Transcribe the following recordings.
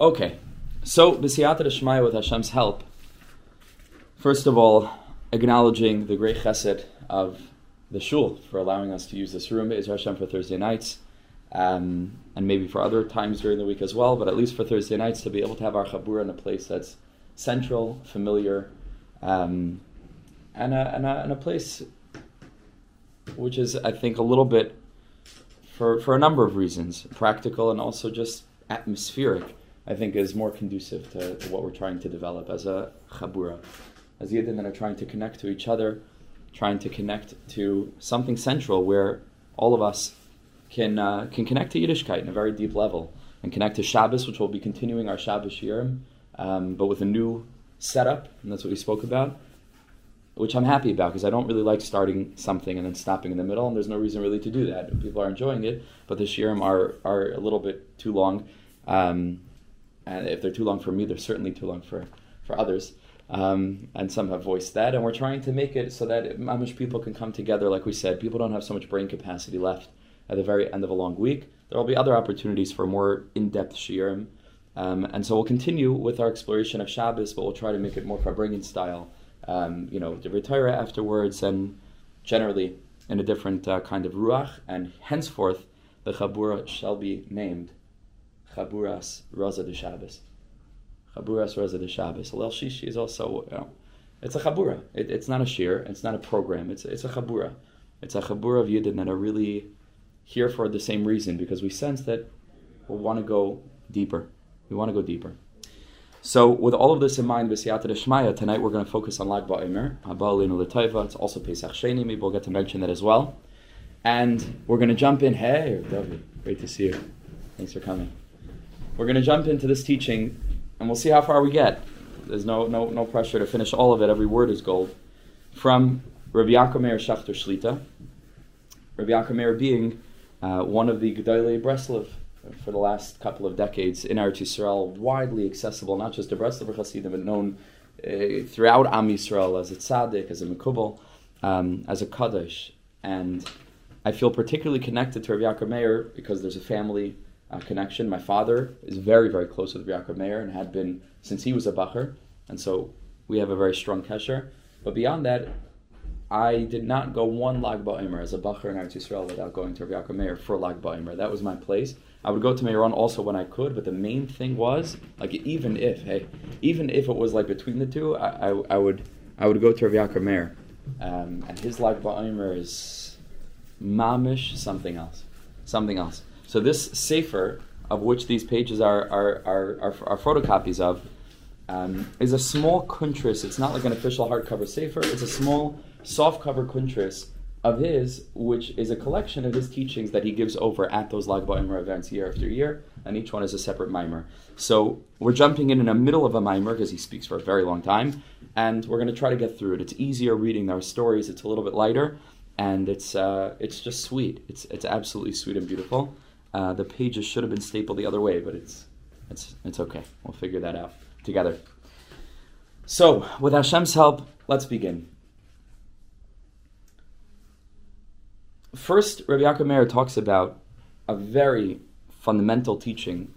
Okay, so B'siyata Shmaya with Hashem's help. First of all, acknowledging the great chesed of the shul for allowing us to use this room, Is Hashem for Thursday nights, um, and maybe for other times during the week as well, but at least for Thursday nights to be able to have our chabur in a place that's central, familiar, um, and, a, and, a, and a place which is, I think, a little bit, for, for a number of reasons, practical and also just atmospheric I think is more conducive to, to what we're trying to develop as a chabura, as yidden that are trying to connect to each other, trying to connect to something central where all of us can uh, can connect to Yiddishkeit in a very deep level and connect to Shabbos, which will be continuing our Shabbos Shiurim, um, but with a new setup, and that's what we spoke about, which I'm happy about because I don't really like starting something and then stopping in the middle, and there's no reason really to do that. People are enjoying it, but the Shiurim are are a little bit too long. Um, and if they're too long for me, they're certainly too long for, for others. Um, and some have voiced that, and we're trying to make it so that much people can come together. Like we said, people don't have so much brain capacity left at the very end of a long week. There will be other opportunities for more in-depth shiurim, um, and so we'll continue with our exploration of Shabbos, but we'll try to make it more Farbrengen style. Um, you know, to retire afterwards, and generally in a different uh, kind of ruach. And henceforth, the chabura shall be named Chaburas Raza de Shabbos. Chaburas Raza de Shabbos. Hillel Shishi is also, you know, it's a chabura. It, it's not a shir. It's not a program. It's it's a chabura. It's a chabura of yidden that are really here for the same reason because we sense that we want to go deeper. We want to go deeper. So, with all of this in mind, B'siyata Shmaya, tonight we're going to focus on Lag BaOmer. It's also Pesach Sheni. Maybe we'll get to mention that as well. And we're going to jump in. Hey, David, great to see you. Thanks for coming. We're going to jump into this teaching, and we'll see how far we get. There's no, no, no pressure to finish all of it. Every word is gold. From Rabbi Yaakov Meir Shachter Shlita. Rabbi Yaakov Meir being uh, one of the Gedolei Breslov for the last couple of decades in Eretz Yisrael, widely accessible, not just to Breslov Hasidim, but known uh, throughout Am Yisrael as a tzaddik, as a mekubal, um, as a kaddish. And I feel particularly connected to Rabbi Yaakov Meir because there's a family uh, connection. My father is very, very close with Yaakov Meir and had been since he was a bacher, and so we have a very strong kesher. But beyond that, I did not go one Lag BaOmer as a bacher in Eretz Yisrael without going to Yaakov Meir for Lag BaOmer. That was my place. I would go to Meron also when I could, but the main thing was like even if hey, even if it was like between the two, I, I, I would I would go to Rav Yaakov Meir, um, and his Lag BaOmer is mamish something else, something else. So this sefer, of which these pages are are, are, are, are photocopies of, um, is a small kuntris. It's not like an official hardcover sefer. It's a small soft cover kuntris of his, which is a collection of his teachings that he gives over at those Lag BaOmer events year after year, and each one is a separate mimer. So we're jumping in in the middle of a mimer because he speaks for a very long time, and we're going to try to get through it. It's easier reading our stories. It's a little bit lighter, and it's uh, it's just sweet. It's it's absolutely sweet and beautiful. Uh, the pages should have been stapled the other way, but it's it's it's okay. We'll figure that out together. So, with Hashem's help, let's begin. First, Rabbi Yaakov Meir talks about a very fundamental teaching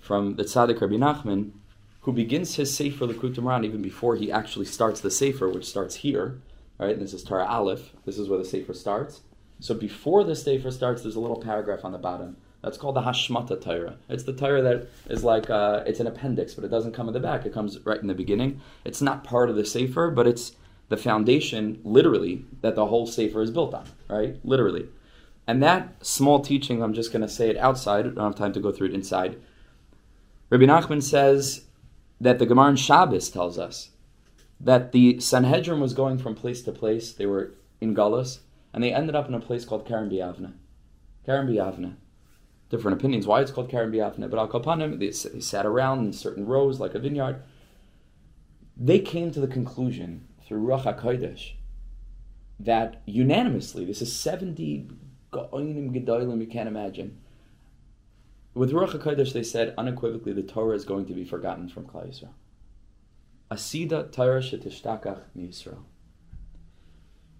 from the Tzaddik Rabbi Nachman, who begins his Sefer Likutei Moharan even before he actually starts the Sefer, which starts here. Right, this is Torah Aleph. This is where the Sefer starts. So before the Sefer starts, there's a little paragraph on the bottom that's called the Hashmata Torah. It's the Torah that is like uh, it's an appendix, but it doesn't come in the back. It comes right in the beginning. It's not part of the Sefer, but it's the foundation, literally, that the whole Sefer is built on. Right, literally. And that small teaching, I'm just going to say it outside. I don't have time to go through it inside. Rabbi Nachman says that the Gemara in Shabbos tells us that the Sanhedrin was going from place to place. They were in Galus, and they ended up in a place called Kerem B'Yavneh. Kerem B'Yavneh different opinions why it's called Kerem B'Yavneh, but Al Kalpanim, they, sat around in certain rows like a vineyard. They came to the conclusion through Ruach HaKodesh that unanimously, this is 70 Ga'oinim Gedolim you can't imagine. With Ruach HaKodesh, they said unequivocally the Torah is going to be forgotten from Klal Yisrael. Asida Torah shetishtachach Yisrael.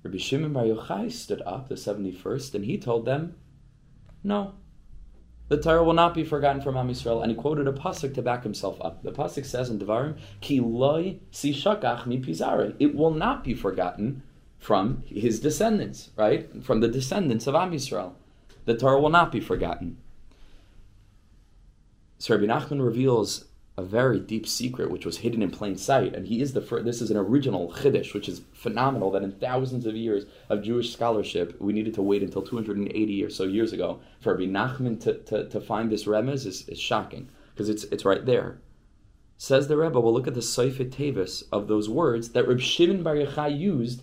Rabbi Shimon Bar Yochai stood up, the 71st, and he told them, no, the Torah will not be forgotten from Am Yisrael. And he quoted a pasuk to back himself up. The pasuk says in Devarim, "Ki loy si shakach mi pizare." It will not be forgotten from his descendants, right? From the descendants of Am Yisrael. The Torah will not be forgotten. So Rabbi Nachman reveals a very deep secret which was hidden in plain sight, and he is the first. This is an original chiddush, which is phenomenal. That in thousands of years of Jewish scholarship, we needed to wait until 280 or so years ago for Rabbi Nachman to, to, to find this remez is, is shocking because it's it's right there. Says the Rebbe, well, look at the Seifet Tevis of those words that Reb Shimon Bar Yochai used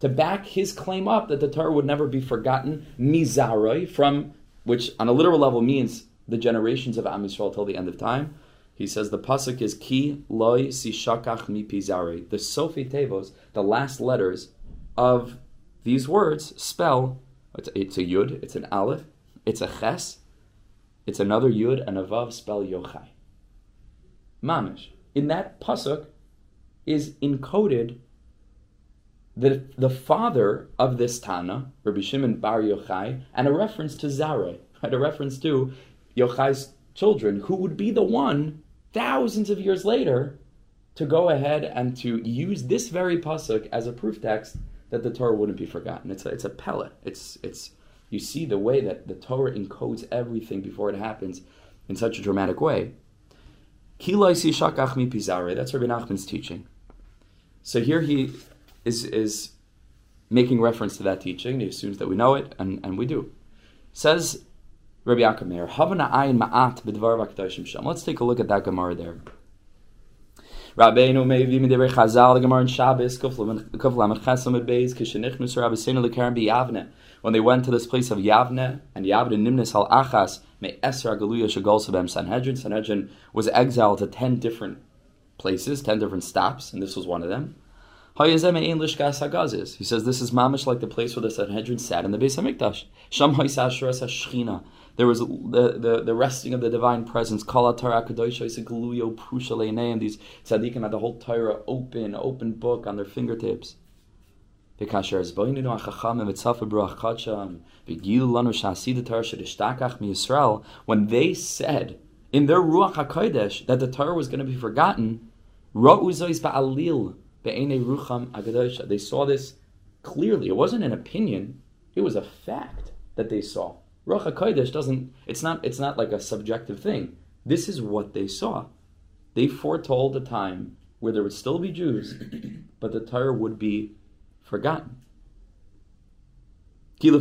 to back his claim up that the Torah would never be forgotten, mizaroi, from which on a literal level means the generations of Am Yisrael till the end of time. He says the pasuk is ki loy si shakach mi pizare. The Sofi Tevos, the last letters of these words spell it's, it's a yud, it's an aleph, it's a ches, it's another yud, and a vav spell yochai. Mamish. In that pasuk is encoded the, the father of this Tana, Rabbi Shimon Bar Yochai, and a reference to Zare, right? a reference to Yochai's children, who would be the one thousands of years later to go ahead and to use this very pasuk as a proof text that the Torah wouldn't be forgotten. It's a, it's a pellet. It's it's you see the way that the Torah encodes everything before it happens in such a dramatic way. That's Rabbi Nachman's teaching. So here he is is making reference to that teaching. He assumes that we know it, and, and we do. Says Rabbi Havana ayin ma'at b'dvar. Let's take a look at that Gemara there. Rabbeinu Chazal the Gemara in Shabbos kuflam kuflam chesam beis Rabbi Rabbeinu lekarim. When they went to this place of Yavne and Yavne nimnis hal achas me esra galuya shagol sabem Sanhedrin. Sanhedrin was exiled to ten different places, ten different stops, and this was one of them. He says this is mamish like the place where the Sanhedrin sat in the Beis Hamikdash. Sham ha'ishashras there was the, the, the resting of the divine presence. These tzaddikim had the whole Torah open, open book on their fingertips. When they said in their Ruach HaKodesh that the Torah was going to be forgotten, they saw this clearly. It wasn't an opinion, it was a fact that they saw. Ruach HaKodesh doesn't, it's not, it's not like a subjective thing. This is what they saw. They foretold a time where there would still be Jews, but the Torah would be forgotten. Looking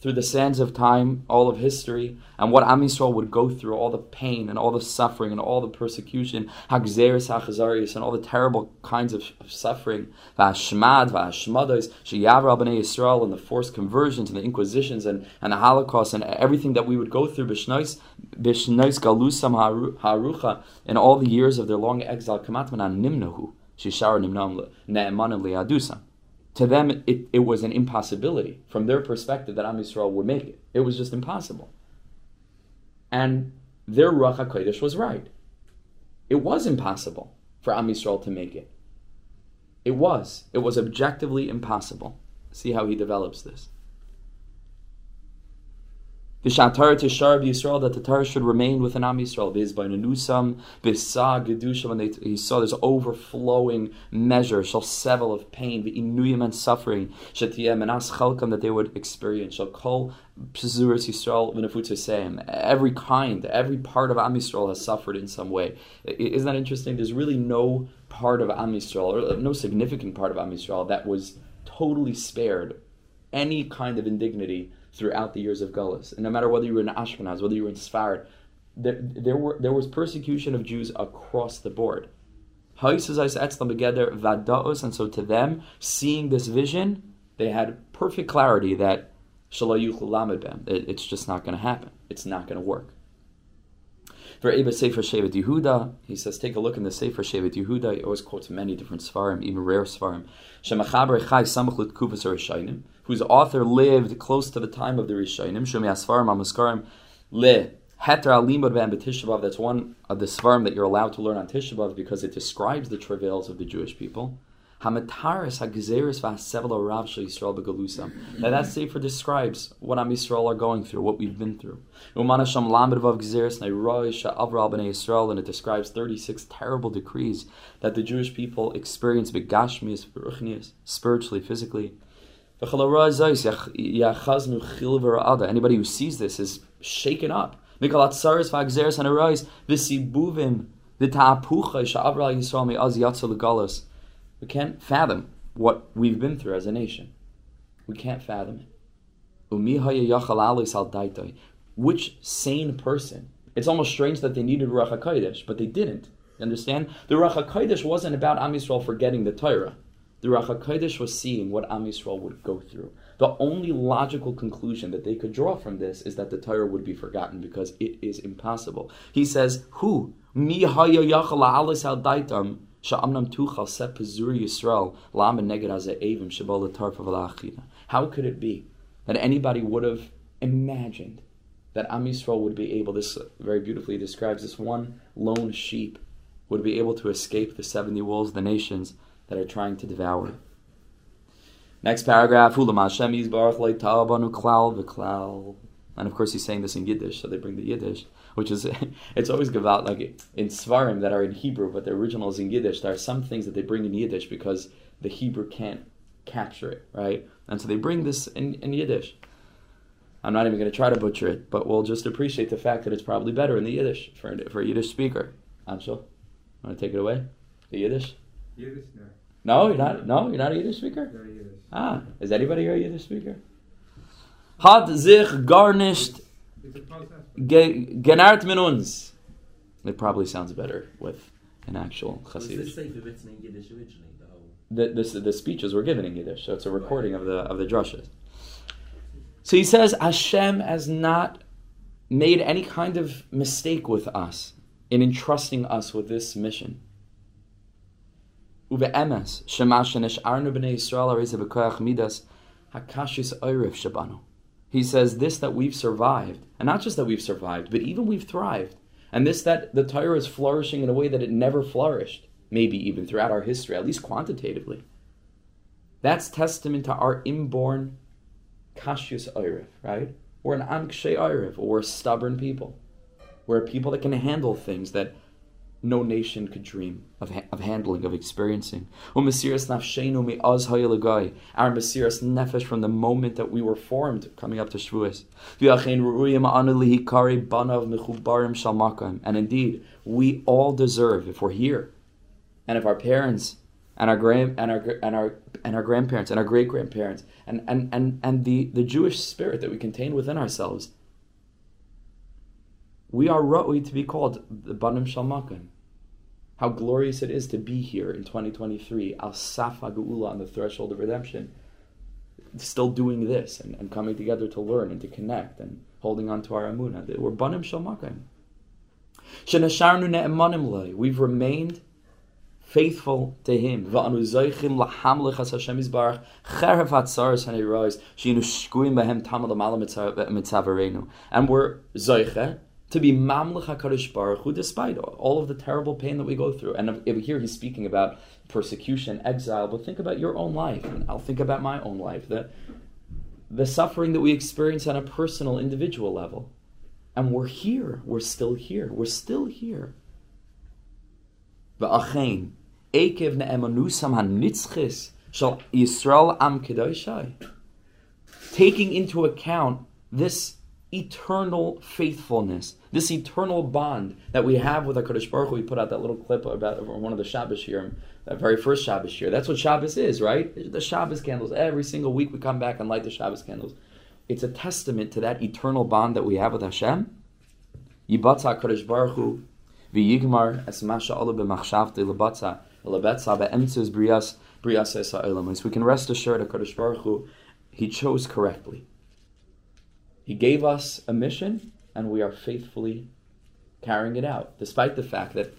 through the sands of time, all of history, and what Am Yisrael would go through, all the pain and all the suffering and all the persecution, Hagzeris HaChazarius, and all the terrible kinds of, suffering, Vashmad, Vashmados, Sheyavra B'nai Yisrael, and the forced conversions and the Inquisitions and, and the Holocaust and everything that we would go through, Bishnois, Bishnois Galusam in all the years of their long exile, Kamatman Nimnahu. To them, it, it was an impossibility. From their perspective, that Am Yisrael would make it. It was just impossible. And their Ruach HaKodesh was right. It was impossible for Am Yisrael to make it. It was. It was objectively impossible. See how he develops this. Vishatar Tishar Yisrael that the Torah should remain within Am Yisrael. Biz by Nanusam, Bisa Gedusha when they, he saw this overflowing measure, shall sevel of pain, the inuyim and suffering, Shatia Menas Chalkam that they would experience, shall call Pzuras Yisrael Vinafutzaseim. Every kind, every part of Am Yisrael has suffered in some way. Isn't that interesting? There's really no part of Am Yisrael, or uh, no significant part of Am Yisrael that was totally spared any kind of indignity throughout the years of Gullus. And no matter whether you were in Ashkenaz, whether you were in Sfarad, there, there, were, there was persecution of Jews across the board. And so to them, seeing this vision, they had perfect clarity that it's just not going to happen. It's not going to work. For Eba Sefer Shevet Yehuda, he says, take a look in the Sefer Shevet Yehuda. He always quotes many different Svarim, even rare Svarim. Whose author lived close to the time of the Rishainim. Shemi Asfarim Amaskarim Le Heter Alimud Ben B'Tishabav. That's one of the Svarim that you're allowed to learn on Tishabav because it describes the travails of the Jewish people. Hamataris Hagzeris Vasevel Rav Yisrael Begalusam. Now that sefer describes what Am Yisrael are going through, what we've been through. Umanasham Lamed Vav Gzeris Neiroy Sha'avral Bnei Yisrael, and it describes 36 terrible decrees that the Jewish people experience begashmias, spiritually, physically. Anybody who sees this is shaken up. We can't fathom what we've been through as a nation. We can't fathom it. Which sane person? It's almost strange that they needed Ruach HaKodesh, but they didn't. You understand? The Ruach HaKodesh wasn't about Am Yisrael forgetting the Torah. The Ruach HaKodesh was seeing what Am Yisrael would go through. The only logical conclusion that they could draw from this is that the Torah would be forgotten because it is impossible. He says, Who? Mi shabal tarfa How could it be that anybody would have imagined that Am Yisrael would be able, this very beautifully describes this one lone sheep, would be able to escape the 70 wolves, the nations that are trying to devour. Next paragraph. And of course, he's saying this in Yiddish, so they bring the Yiddish which is it's always about like in Svarim that are in Hebrew, but the original is in Yiddish. There are some things that they bring in Yiddish because the Hebrew can't capture it, right? And so they bring this in, in Yiddish. I'm not even going to try to butcher it, but we'll just appreciate the fact that it's probably better in the Yiddish for, for a Yiddish speaker. Anshel, want to take it away? The Yiddish? Yiddish, no. No, you're not. No, you're not a Yiddish speaker. Ah, is anybody here a Yiddish speaker? Hat sich garnished Genart min uns. It probably sounds better with an actual Hasidic. Was this written in Yiddish originally? The, the, the speeches were given in Yiddish, so it's a recording of the of the drushes. So he says Hashem has not made any kind of mistake with us in entrusting us with this mission. Midas hakashis oirif. He says this that we've survived, and not just that we've survived, but even we've thrived. And this that the Torah is flourishing in a way that it never flourished, maybe even throughout our history, at least quantitatively. That's testament to our inborn kashyus oirif, right? We're an ankshe oirif, or we're stubborn people. We're people that can handle things that no nation could dream of, ha- of handling, of experiencing. Our Mesiras Nefesh from the moment that we were formed, coming up to Shavuos. And indeed, we all deserve, if we're here, and if our parents and our grand and our and our and our grandparents and our great grandparents and, and, and, and the, the Jewish spirit that we contain within ourselves we are ra'ui to be called the Banim Shalmakim. How glorious it is to be here in 2023, Al Safa Geula on the threshold of redemption, still doing this and, and coming together to learn and to connect and holding on to our Amunah. We're Banim Shalmakim. We've remained faithful to Him. And we're Zoiche to be Mamlech HaKadosh Baruch Hu despite all of the terrible pain that we go through. And here he's speaking about persecution, exile, but think about your own life, and I'll think about my own life, the, the suffering that we experience on a personal, individual level. And we're here. We're still here. We're still here. V'achein, ekev ne'emanusam hanitzchis shall Yisrael am. Taking into account this eternal faithfulness, this eternal bond that we have with HaKadosh Baruch Hu. We put out that little clip about uh, one of the Shabbos here, that very first Shabbos year. That's what Shabbos is, right? The Shabbos candles. Every single week we come back and light the Shabbos candles. It's a testament to that eternal bond that we have with Hashem. Yibatza HaKadosh Baruch Hu v'yigmar es masha ola b'machshavte lebatza lebetza be'emtzes brias brias es. So we can rest assured HaKadosh Baruch Hu, He chose correctly. He gave us a mission, and we are faithfully carrying it out, despite the fact that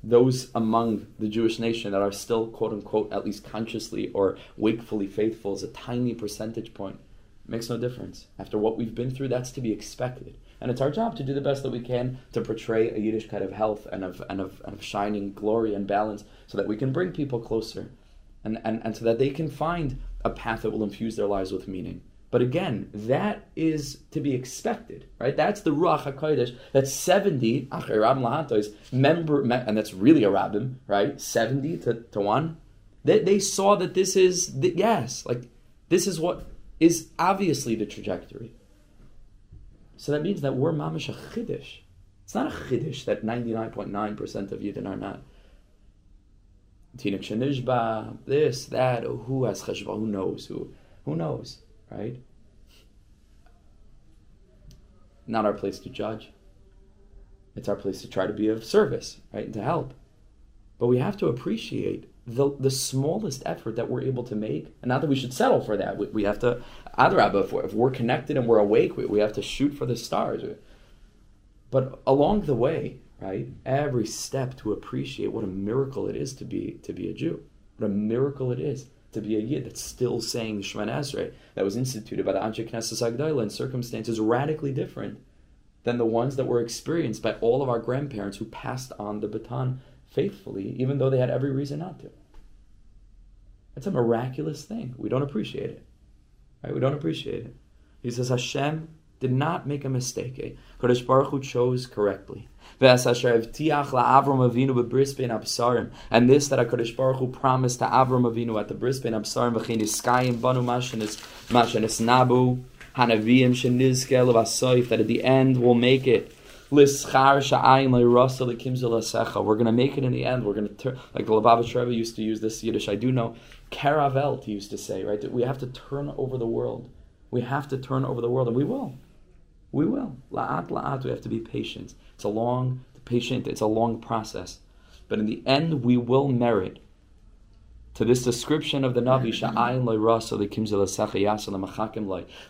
those among the Jewish nation that are still, quote unquote, at least consciously or wakefully faithful is a tiny percentage point. Makes no difference. After what we've been through, that's to be expected. And it's our job to do the best that we can to portray a Yiddish kind of health and of, and of, and of shining glory and balance so that we can bring people closer. and, and, and so that they can find a path that will infuse their lives with meaning. But again, that is to be expected, right? That's the Ruach HaKodesh. That's 70, member, and that's really a rabbim, right? 70 to, to 1. They, they saw that this is, the, yes, like, this is what is obviously the trajectory. So that means that we're mamish a chiddush. It's not a chiddush that 99.9% of Yidden are not. Tinik Shanishba, this, that, who has cheshbah, who knows, who, who knows, right? Not our place to judge. It's our place to try to be of service, right, and to help. But we have to appreciate the, the smallest effort that we're able to make, and not that we should settle for that. We, we have to, adrabah, if if we're connected and we're awake, we, we have to shoot for the stars. But along the way, right? Every step to appreciate what a miracle it is to be to be a Jew. What a miracle it is to be a Yid that's still saying the Shemana Esrei that was instituted by the Anshe Knesset Agdayla in circumstances radically different than the ones that were experienced by all of our grandparents who passed on the baton faithfully, even though they had every reason not to. That's a miraculous thing. We don't appreciate it. Right? We don't appreciate it. He says Hashem did not make a mistake. Eh? Kodesh Baruch Hu chose correctly. And this that HaKadosh Baruch Hu promised to Avram Avinu at the Bris Bein Absarim v'chein iskayim banu mashenis mashenis nabu hanaviyim shenizkel v'asoif that at the end we'll make it. We're going to make it in the end. We're going to turn, like the Lubavitch Rebbe used to use this Yiddish. I do know. Karavelt, used to say, right? That we have to turn over the world. We have to turn over the world, and we will. We will. La'at, la'at, we have to be patient. It's a long, patient, it's a long process. But in the end, we will merit to this description of the Navi,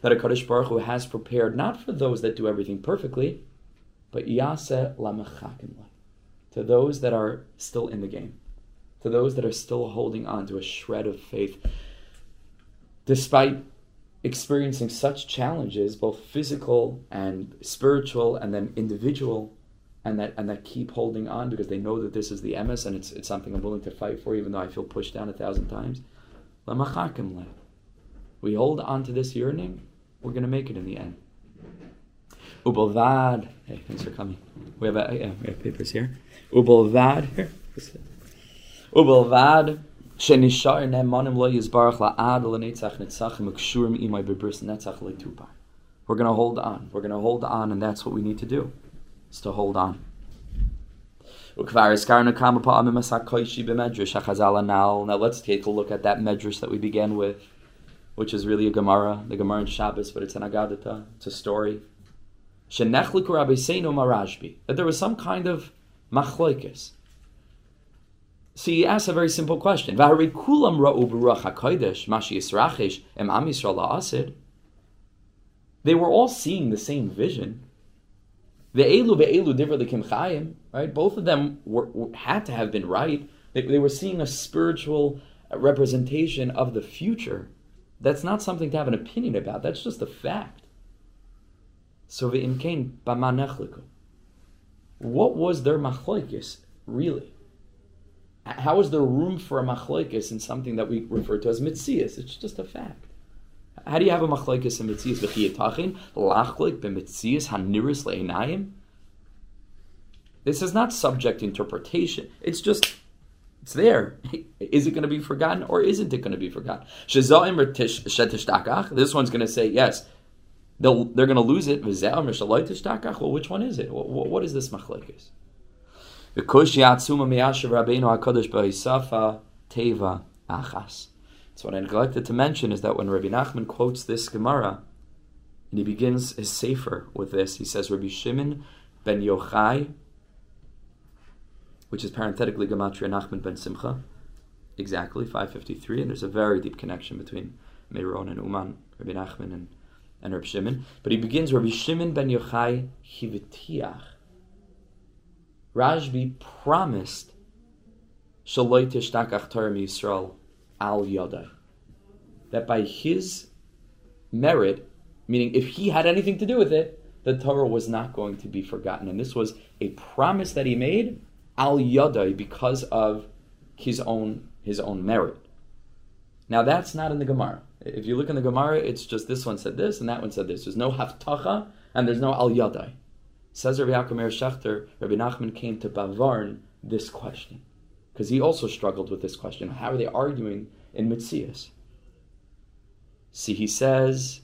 that a Kaddish Baruch Hu has prepared not for those that do everything perfectly, but Yase Lamachakim to those that are still in the game, to those that are still holding on to a shred of faith, despite experiencing such challenges, both physical and spiritual, and then individual, and that and that keep holding on because they know that this is the emes and it's it's something I'm willing to fight for, even though I feel pushed down a thousand times. We hold on to this yearning, we're going to make it in the end. Ubelvad, hey, thanks for coming. We have a, yeah, we have papers here. Ubelvad, here. Shenishar Lo Yizbarach Bebris Netzach We're going to hold on. We're going to hold on, and that's what we need to do, is to hold on. Now let's take a look at that medrash that we began with, which is really a Gemara, the Gemara in Shabbos, but it's an agadah; it's a story. That there was some kind of machloikis so he asks a very simple question. They were all seeing the same vision. Right? Both of them were, had to have been right. They, they were seeing a spiritual representation of the future. That's not something to have an opinion about. That's just a fact. So what was their machloikis really? How is there room for a machlokes in something that we refer to as mitzias? It's just a fact. How do you have a machlokes in mitzias? V'chiyatachin lachlik b'mitzias haniris le'inayim. This is not subject interpretation. It's just it's there. Is it going to be forgotten or isn't it going to be forgotten? This one's going to say yes. They'll, they're going to lose it. Well, which one is it? What, what is this machlokes? Teva Achas. So what I neglected to mention is that when Rabbi Nachman quotes this Gemara, and he begins his Sefer with this, he says Rabbi Shimon ben Yochai, which is parenthetically Gematria Nachman ben Simcha, exactly 553, and there's a very deep connection between Meron and Uman, Rabbi Nachman and, and Rabbi Shimon. But he begins Rabbi Shimon ben Yochai Hivitiach. Rashbi promised Shaloi Tishtakach Torah Yisrael al Yodai. That by his merit, meaning if he had anything to do with it, the Torah was not going to be forgotten. And this was a promise that he made al Yodai because of his own his own merit. Now that's not in the Gemara. If you look in the Gemara, it's just this one said this and that one said this. There's no haftacha and there's no al yadai. Says Rabbi Yaakov Shechter, Rabbi Nachman came to Bavarn this question because he also struggled with this question. How are they arguing in Mitzias? See, he says.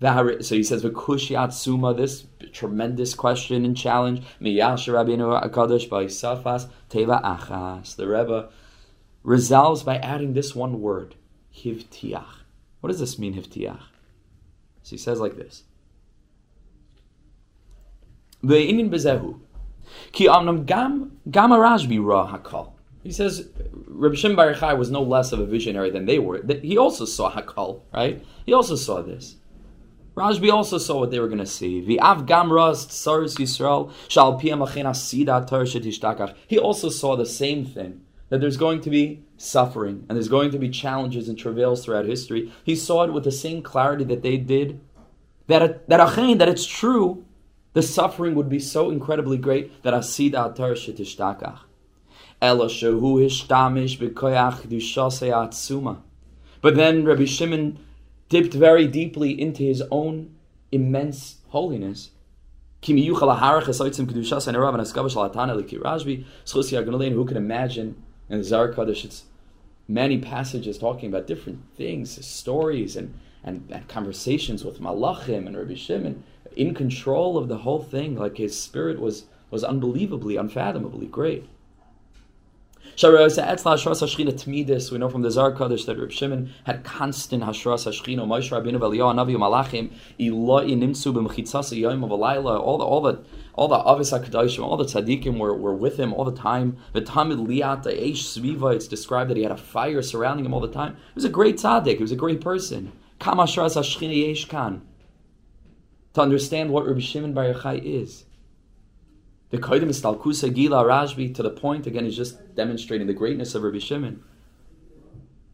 So he says, "V'kushiat suma." This tremendous question and challenge. Miyash Rabbeinu Akadosh by Safas Teva Achas. The Rebbe resolves by adding this one word, hivtiach. What does this mean, hivtiach? So he says like this. Ve'inin bezehu. Ki amnam gam gam ra hakol. He says Rabbi Shimon Bar was no less of a visionary than they were. He also saw hakol, right? He also saw this. Rashbi also saw what they were going to see. V'av gam ras tsaris Yisrael shal sida He also saw the same thing that there's going to be suffering and there's going to be challenges and travails throughout history. He saw it with the same clarity that they did. That that that it's true, the suffering would be so incredibly great that asida atar shetishtachach. Ela shehu hishtamish b'koyach atzuma. But then Rabbi Shimon dipped very deeply into his own immense holiness who can imagine in the Zohar Kodesh, it's many passages talking about different things, stories, and, and, and conversations with Malachim and Rabbi Shimon, in control of the whole thing. Like his spirit was, was unbelievably, unfathomably great. We know from the Zohar Kodesh that Reb Shimon had constant Hashras Hashchina, Moshe Rabbeinu, Eliyahu, Navi, Malachim, Iloi Nimtzu b'Mechitzasa Yom of all the all the all the Avis HaKadoshim, all the tzaddikim were, were with him all the time. The Tamid Liat, Eish Sviva, it's described that he had a fire surrounding him all the time. He was a great tzaddik, he was a great person. Kam Hashras Hashchina Yesh. To understand what Rabbi Shimon Bar Yochai is. The Kaidim is Talkusa Gila Rashbi to the point, again, he's just demonstrating the greatness of Rabbi Shimon.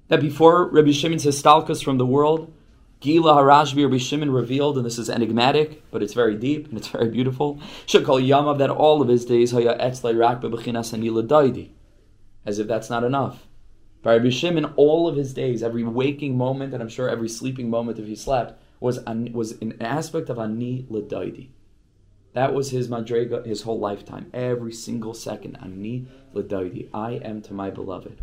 That before Rabbi Shimon says Stalkus from the world, Gila Harashbi Rabbi Shimon revealed, and this is enigmatic, but it's very deep and it's very beautiful. Shekol Yamav that all of his days Haya Etzlei Rak Bebechinas Anila Daidi. As if that's not enough. By Rabbi Shimon, all of his days, every waking moment, and I'm sure every sleeping moment if he slept, was, was an aspect of Ani Ladaidi. That was his madrega his whole lifetime. Every single second. Ani l'daidi. I am to my beloved.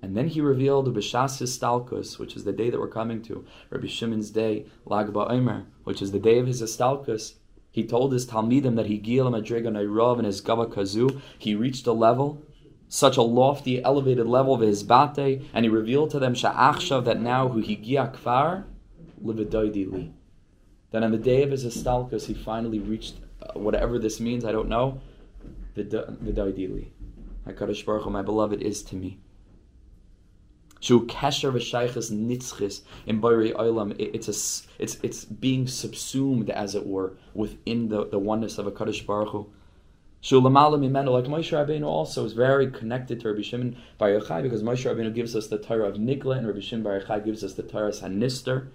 And then he revealed B'shas Histalkus, which is the day that we're coming to, Rabbi Shimon's day, Lag BaOmer, which is the day of his Histalkus. He told his Talmidim that he gil madrega nairav and his gava kazu. He reached a level, such a lofty, elevated level of his bate, and he revealed to them sha'achshav that now who he kfar li that on the day of his Estalkus, he finally reached uh, whatever this means, I don't know, the Daidili. HaKadosh Baruch Hu, my beloved, is to me. Shu kesher v'shaychus nitzchis in Bayri. It's a, it's it's being subsumed, as it were, within the, the oneness of a Kaddish Baruch Hu. Shu lamala like Moshe Rabbeinu also is very connected to Rabbi Shimon Bar Yochai because Moshe Rabbeinu gives us the Torah of Nigla and Rabbi Shimon Bar Yochai gives us the Torah of Hanister.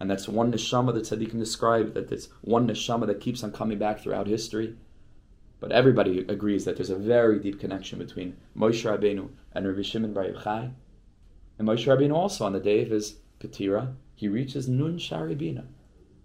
And that's one neshama that tzaddikim describe, that it's one neshama that keeps on coming back throughout history. But everybody agrees that there's a very deep connection between Moshe Rabbeinu and Rabbi Shimon Bar Yochai. And Moshe Rabbeinu also, on the day of his Petira, he reaches Nun Sharibina.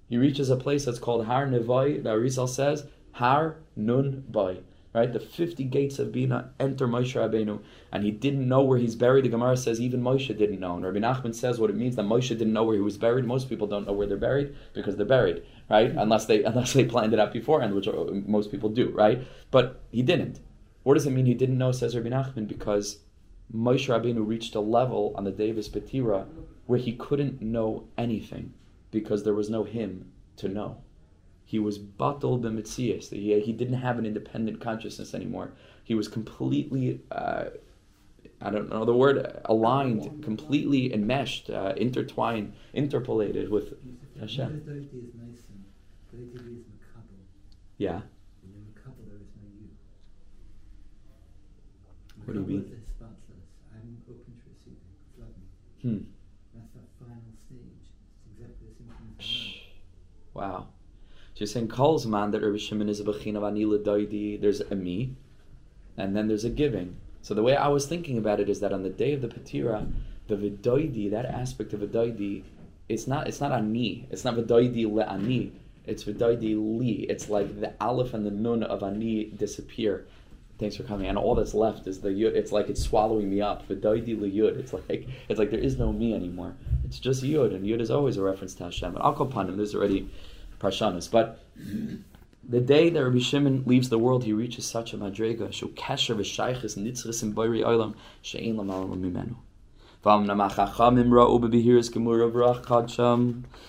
He reaches a place that's called Har Nevai, the Arizal says, Har Nun Bai right? The 50 gates of Bina enter Moshe Rabbeinu, and he didn't know where he's buried. The Gemara says even Moshe didn't know. And Rabbi Nachman says what it means that Moshe didn't know where he was buried. Most people don't know where they're buried because they're buried, right? Unless they unless they planned it out beforehand, which uh, most people do, right? But he didn't. What does it mean he didn't know, says Rabbi Nachman? Because Moshe Rabbeinu reached a level on the day of his where he couldn't know anything because there was no him to know he was batal b'mitzias. He, he didn't have an independent consciousness anymore. He was completely, uh, I don't know the word, aligned, completely enmeshed, uh, intertwined, interpolated with Hashem. Yeah. What do you mean? Hmm. That's the final stage. It's exactly the same thing. Wow. So you're saying Kolzman that Rabbi Shimon is a of Anila Daidi, there's a me, and then there's a giving. So the way I was thinking about it is that on the day of the Patira, the Vidoidi, that aspect of Vidoidi, it's not it's not ani. It's not Vidoidi le'ani. It's Vidoidi li. It's like the aleph and the nun of ani disappear. Thanks for coming. And all that's left is the yud. It's like it's swallowing me up. Vidoidi li yud. It's like it's like there is no me anymore. It's just yud, and yud is always a reference to Hashem. And I'll call upon him. There's already parshanas, but the day that Rabbi Shimon leaves the world, he reaches such a madrega.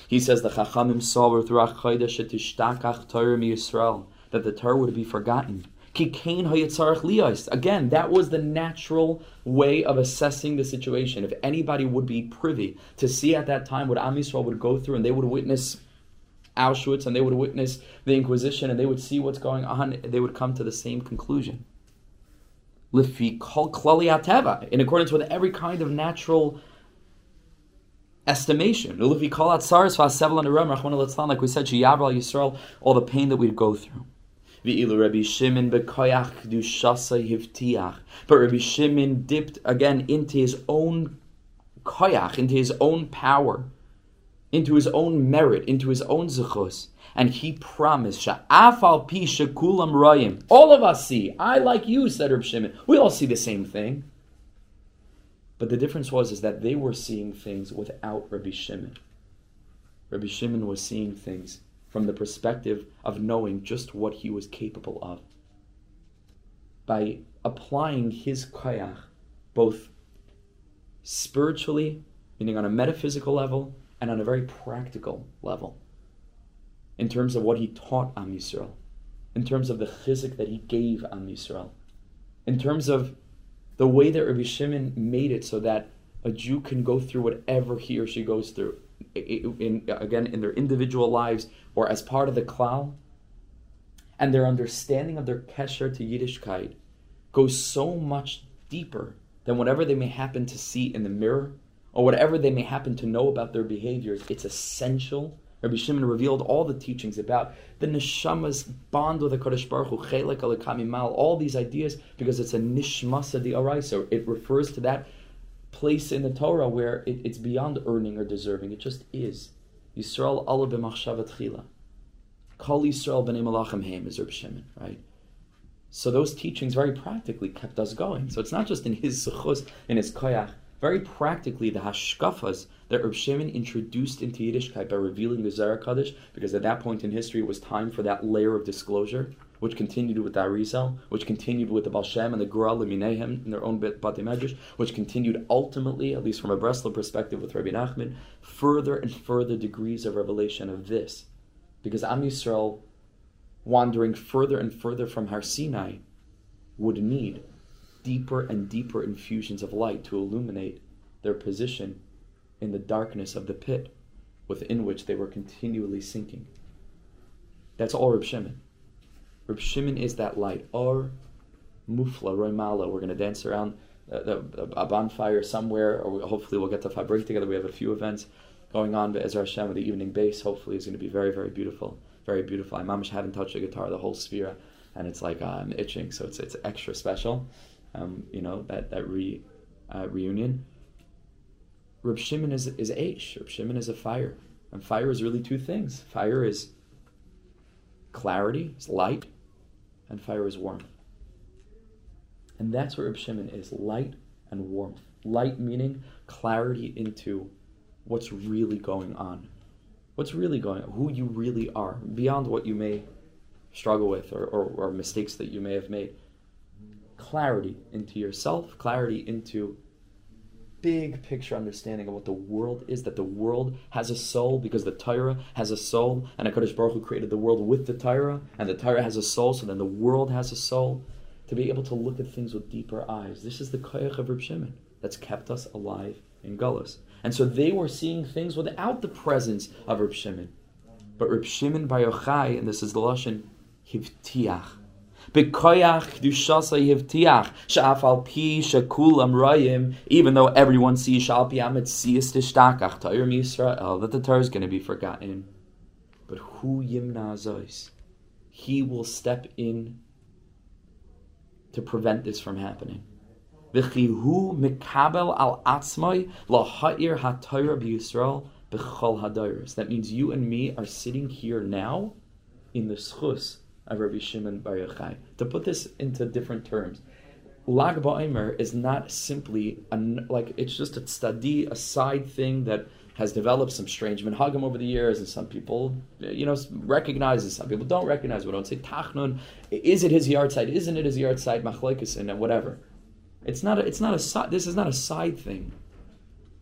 He says the Chachamim saw with Ruach Chodesh that the Torah would be forgotten. Again, that was the natural way of assessing the situation. If anybody would be privy to see at that time what Am Yisrael would go through, and they would witness Auschwitz and they would witness the Inquisition and they would see what's going on, they would come to the same conclusion. In accordance with every kind of natural estimation. Like we said, Yisrael, all the pain that we'd go through. But Rabbi Shimon dipped again into his own koyach, into his own power into his own merit, into his own zechus, and he promised, Sha'afal pi rayim. All of us see. I like you, said Reb Shimon. We all see the same thing. But the difference was is that they were seeing things without Rabbi Shimon. Rabbi Shimon was seeing things from the perspective of knowing just what he was capable of. By applying his koyach, both spiritually, meaning on a metaphysical level, and on a very practical level in terms of what he taught Am Yisrael, in terms of the chizik that he gave Am Yisrael, in terms of the way that Rabbi Shimon made it so that a Jew can go through whatever he or she goes through, in, in, again, in their individual lives or as part of the klal, and their understanding of their kesher to Yiddishkeit goes so much deeper than whatever they may happen to see in the mirror or whatever they may happen to know about their behaviors, it's essential. Rabbi Shimon revealed all the teachings about the neshama's bond with the Kodesh Baruch Hu, all these ideas, because it's a nishmasa di araisa. It refers to that place in the Torah where it, it's beyond earning or deserving. It just is. Yisrael Allah b'machshavat chila. Kol Yisrael b'nei malachim heim is Rabbi Shimon, right? So those teachings very practically kept us going. So it's not just in his suchus, in his koyach, very practically the hashkafas that Reb Shimon introduced into Yiddishkeit by revealing the Zohar Kaddish, because at that point in history it was time for that layer of disclosure, which continued with the Arizal, which continued with the Baal Shem and the Gra Leminehem in their own Bate Medrash, which continued ultimately, at least from a Breslov perspective with Rabbi Nachman, further and further degrees of revelation of this. Because Am Yisrael, wandering further and further from Har Sinai, would need deeper and deeper infusions of light to illuminate their position in the darkness of the pit within which they were continually sinking. That's all Reb Shimon. Reb Shimon is that light. Or Mufla, Roimala. We're going to dance around a bonfire somewhere, or hopefully we'll get to Fabrik together. We have a few events going on, but Ezra Hashem the evening bass hopefully is going to be very, very beautiful. Very beautiful. I'm mamish haven't touched a guitar the whole sphere, and it's like uh, I'm itching, so it's it's extra special um, you know, that, that re, uh, reunion. Reb Shimon is, is Aish. Reb Shimon is a fire. And fire is really two things. Fire is clarity, it's light, and fire is warmth. And that's what Reb Shimon is light and warmth. Light meaning clarity into what's really going on. What's really going on, who you really are, beyond what you may struggle with or, or, or mistakes that you may have made clarity into yourself, clarity into big picture understanding of what the world is, that the world has a soul because the Torah has a soul, and HaKadosh Baruch Hu created the world with the Torah, and the Torah has a soul, so then the world has a soul. To be able to look at things with deeper eyes. This is the koyach of Reb Shimon that's kept us alive in Gullus. And so they were seeing things without the presence of Reb Shimon. But Reb Shimon Bar Yochai, and this is the Lashon, Hivtiach, B'koyach kedushasa yivtiach sha'af al pi shakulam rayim. Even though everyone sees shal pi ametzias tishtakach Torah Yisrael that the Torah is going to be forgotten, but who yimna zois? He will step in to prevent this from happening. V'chihu mikabel al atzmai laha'ir ha'torah b'Yisrael b'chol hadayros. That means you and me are sitting here now in the schus of Rabbi Shimon Bar Yochai. To put this into different terms, Lag BaOmer is not simply a, like it's just a study, a side thing that has developed some strange minhagim over the years, and some people, you know, recognize it. Some people don't recognize. We don't say tachnun. Is it his yahrzeit? Isn't it his yahrzeit? Machlekes and whatever. It's not. A, it's not a. This is not a side thing.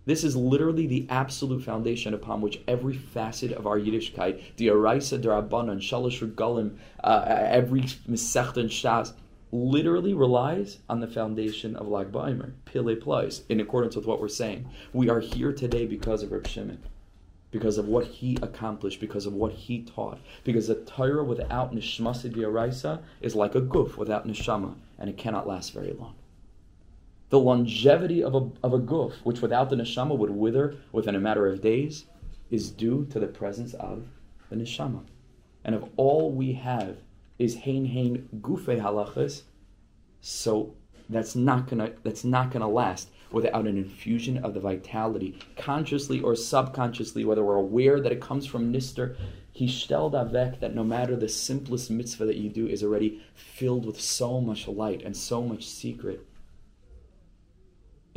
This is literally the absolute foundation upon which every facet of our Yiddishkeit, the Araisa, Rabbanan, Shalosh Regalim, uh, every Mesechta and Shas, literally relies on the foundation of Lag BaOmer, Pile Plais, in accordance with what we're saying. We are here today because of Reb Shimon, because of what he accomplished, because of what he taught. Because a Torah without Nishmasi Araisa is like a goof without Neshama, and it cannot last very long. The longevity of a, of a goof, which without the neshama would wither within a matter of days, is due to the presence of the neshama. And if all we have is hein hein gufe halachas, so that's not gonna that's not gonna last without an infusion of the vitality, consciously or subconsciously, whether we're aware that it comes from Nister, he stelled avek that no matter the simplest mitzvah that you do is already filled with so much light and so much secret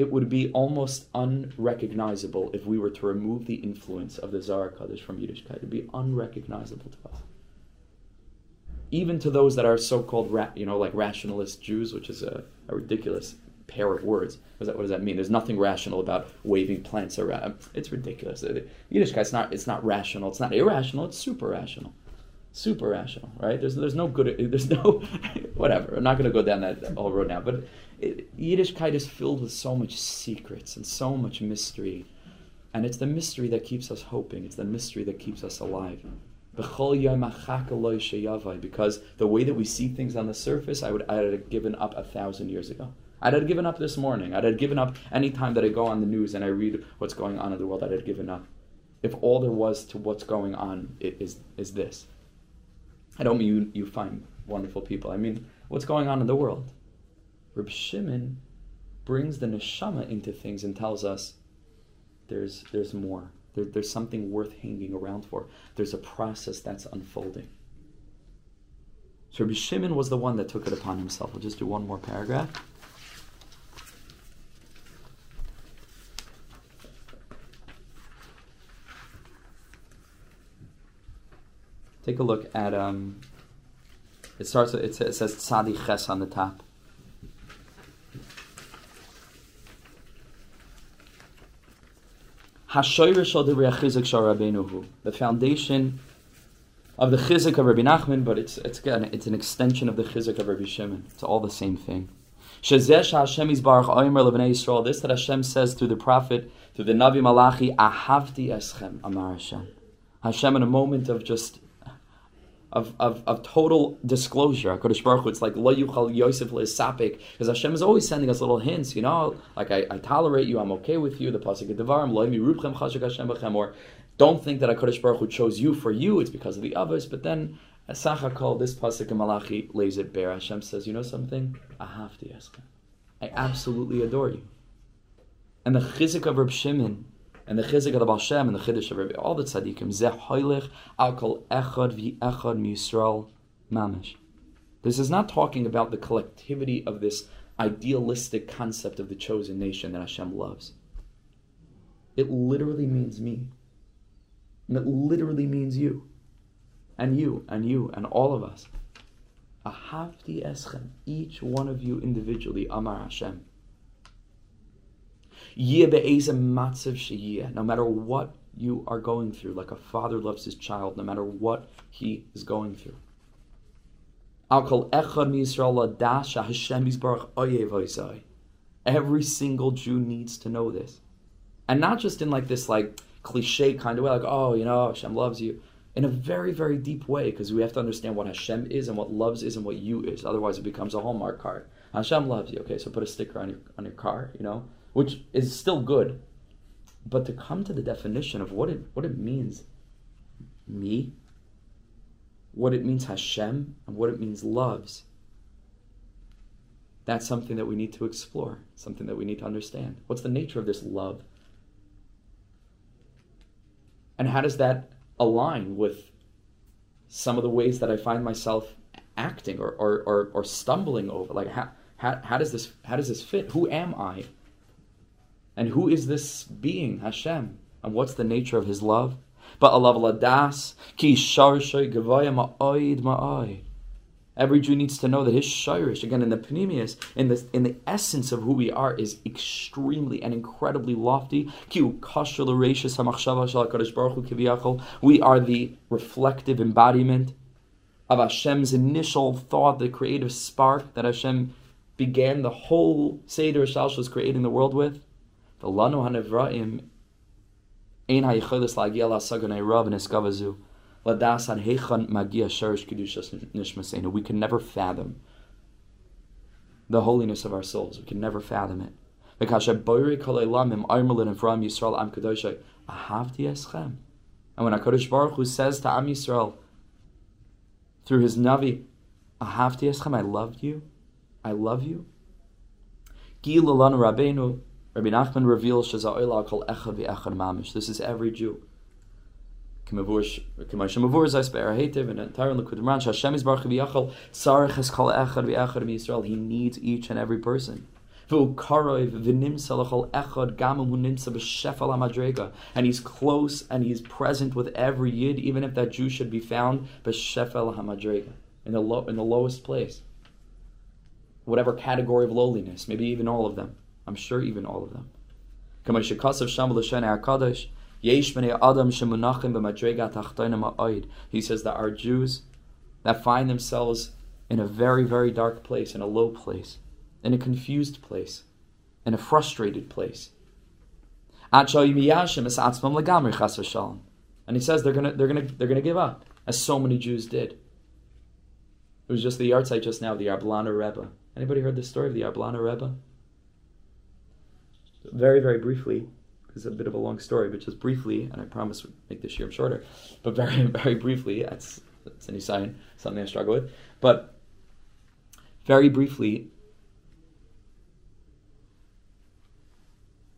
it would be almost unrecognizable if we were to remove the influence of the Zohar Kaddish from Yiddishkeit. It would be unrecognizable to us. Even to those that are so-called, ra- you know, like rationalist Jews, which is a, a ridiculous pair of words. What does, that, what does that mean? There's nothing rational about waving plants around. It's ridiculous. Yiddishkeit's not. It's not rational. It's not irrational. It's super rational super rational, right? There's there's no good, there's no whatever. I'm not going to go down that whole road now, but it, Yiddishkeit is filled with so much secrets and so much mystery, and it's the mystery that keeps us hoping. It's the mystery that keeps us alive. Because the way that we see things on the surface, I would I would have given up a thousand years ago. I'd have given up this morning. I'd have given up any time that I go on the news and I read what's going on in the world. I'd have given up. If all there was to what's going on is is this, I don't mean you, you find wonderful people. I mean, what's going on in the world? Reb Shimon brings the neshama into things and tells us there's, there's more. There, there's something worth hanging around for. There's a process that's unfolding. So Rabbi Shimon was the one that took it upon himself. We'll just do one more paragraph. Take a look at um. It starts. It says, it says tzadi ches on the top. The foundation of the chizik of Rabbi Nachman, but it's it's it's an extension of the chizik of Rabbi Shimon. It's all the same thing. This that Hashem says through the prophet, through the Navi Malachi, Ahavti eschem, Amar Hashem. Hashem in a moment of just of, of, of total disclosure. HaKadosh Baruch Hu, it's like lo yuchal Yosef sapik because Hashem is always sending us little hints. You know, like I, I tolerate you, I'm okay with you. The pasuk Devarim lo mirubchem chashik Hashem b'chem, or don't think that HaKadosh Baruch Hu chose you for you. It's because of the others. But then Sachakol, this pasuk in Malachi lays it bare. Hashem says, you know something? I have to ask. I absolutely adore you. And the chizik of Reb Shimon and the chizik of the Baal Shem and the chiddush of Rabbi, all the tzaddikim, zeh hoilich al kol echad vi echad miyisrael mamish. This is not talking about the collectivity of this idealistic concept of the chosen nation that Hashem loves. It literally means me. And it literally means you. And you, and you, and all of us. Ahavti eschem, each one of you individually, Amar Hashem no matter what you are going through, like a father loves his child, no matter what he is going through. Every single Jew needs to know this. And not just in like this like cliche kind of way, like, oh, you know, Hashem loves you. In a very, very deep way, because we have to understand what Hashem is and what loves is and what you is. Otherwise it becomes a Hallmark card. Hashem loves you. Okay, so put a sticker on your on your car, you know which is still good. But to come to the definition of what it what it means, me, what it means Hashem, and what it means loves. That's something that we need to explore, something that we need to understand. What's the nature of this love? And how does that align with some of the ways that I find myself acting or, or, or, or stumbling over? Like, how, how, how, does this, how does this fit? Who am I? And who is this being, Hashem? And what's the nature of his love? But Allah ladas ki ma'oid ma'oi. Every Jew needs to know that his shirish, again in the panemius, in the in the essence of who we are, is extremely and incredibly lofty. We are the reflective embodiment of Hashem's initial thought, the creative spark that Hashem began the whole Seder Shalshos creating the world with. The Lanu Hanevraim Ein hayicholis lagia la saganei rav neskavazu. Ladas an heichan magia sherish kedushas nishmasena. We can never fathom the holiness of our souls. We can never fathom it. Because boiri kolei lamim armelin from Yisrael am kadoshay ahavti eschem. And when Hakadosh Baruch Hu says to Am Yisrael through his navi, ahavti eschem, I loved you, I love you. Gil Rabbeinu Rabbi Nachman reveals mamish. This is every Jew. He needs each and every person. And he's close and he's present with every yid, even if that Jew should be found in the, low, in the lowest place. Whatever category of lowliness, maybe even all of them. I'm sure even all of them. He says that our Jews that find themselves in a very, very dark place, in a low place, in a confused place, in a frustrated place. And he says they're gonna they're gonna they're gonna give up, as so many Jews did. It was just the yahrzeit just now, the Arblana Rebbe. Anybody heard the story of the Arblana Rebbe? Very, very briefly, it's a bit of a long story, but just briefly, and I promise we'll make this year shorter, but very, very briefly, that's, that's a new sign, something I struggle with. But very briefly,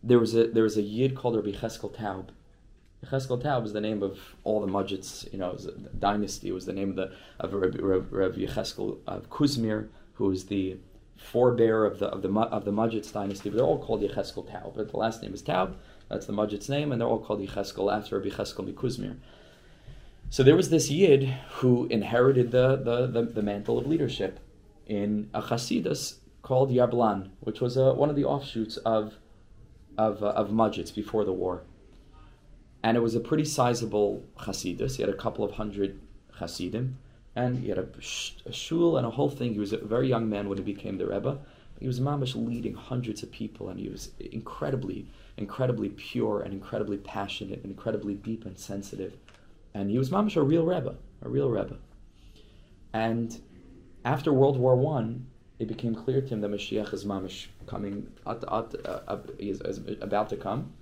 there was a there was a yid called Rabbi Cheskel Taub. Cheskel Taub is the name of all the Modzitz, you know, it was a dynasty. It was the name of the of Rabbi, Rabbi Cheskel of Kuzmir, who was the forebear of the of the of the Modzitz dynasty. But they're all called Yecheskel Taub. But the last name is Taub. That's the Modzitz name, and they're all called Yecheskel after Rabbi Cheskel Mikuzmir. So there was this Yid who inherited the, the, the, the mantle of leadership in a Chasidus called Yarblan, which was a, one of the offshoots of of, uh, of Modzitz before the war. And it was a pretty sizable Chasidus. He had a couple of hundred Chasidim and he had a, a shul and a whole thing. He was a very young man when he became the Rebbe. He was mamish leading hundreds of people, and he was incredibly, incredibly pure and incredibly passionate and incredibly deep and sensitive. And he was mamish a real Rebbe, a real Rebbe. And after World War One, it became clear to him that Mashiach is mamish coming, at, at, uh, is, is about to come,